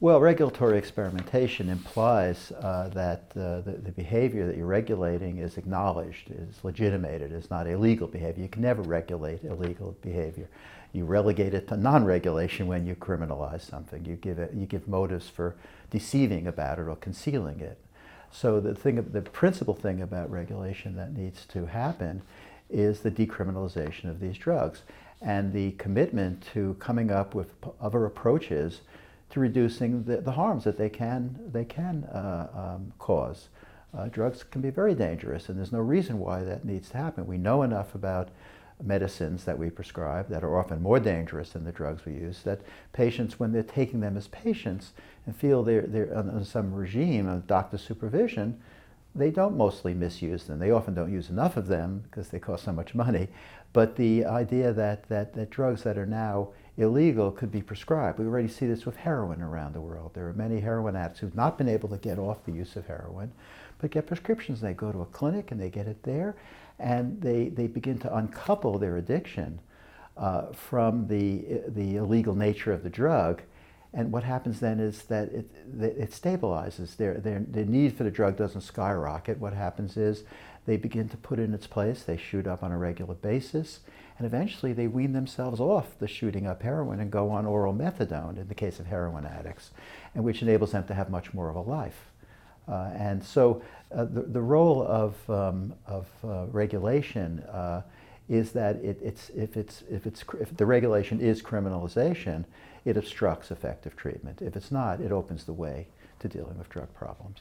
Well, regulatory experimentation implies uh, that uh, the, the, behavior that you're regulating is acknowledged, is legitimated, is not illegal behavior. You can never regulate illegal behavior. You relegate it to non-regulation when you criminalize something. You give, it, you give motives for deceiving about it or concealing it. So the, thing, the principal thing about regulation that needs to happen is the decriminalization of these drugs and the commitment to coming up with other approaches to reducing the, the harms that they can, they can uh, um, cause. Uh, drugs can be very dangerous, and there's no reason why that needs to happen. We know enough about medicines that we prescribe that are often more dangerous than the drugs we use, that patients, when they're taking them as patients and feel they're, they're under some regime of doctor supervision, they don't mostly misuse them. They often don't use enough of them because they cost so much money. But the idea that, that, that drugs that are now illegal could be prescribed. We already see this with heroin around the world. There are many heroin addicts who've not been able to get off the use of heroin, but get prescriptions. They go to a clinic and they get it there, and they, they begin to uncouple their addiction uh, from the, the illegal nature of the drug. And what happens then is that it, it stabilizes. Their, their, their need for the drug doesn't skyrocket. What happens is they begin to put in its place. They shoot up on a regular basis and eventually they wean themselves off the shooting up heroin and go on oral methadone in the case of heroin addicts, and which enables them to have much more of a life. Uh, and so uh, the, the role of, um, of uh, regulation uh, is that it, it's, if, it's, if, it's, if the regulation is criminalization, it obstructs effective treatment. If it's not, it opens the way to dealing with drug problems.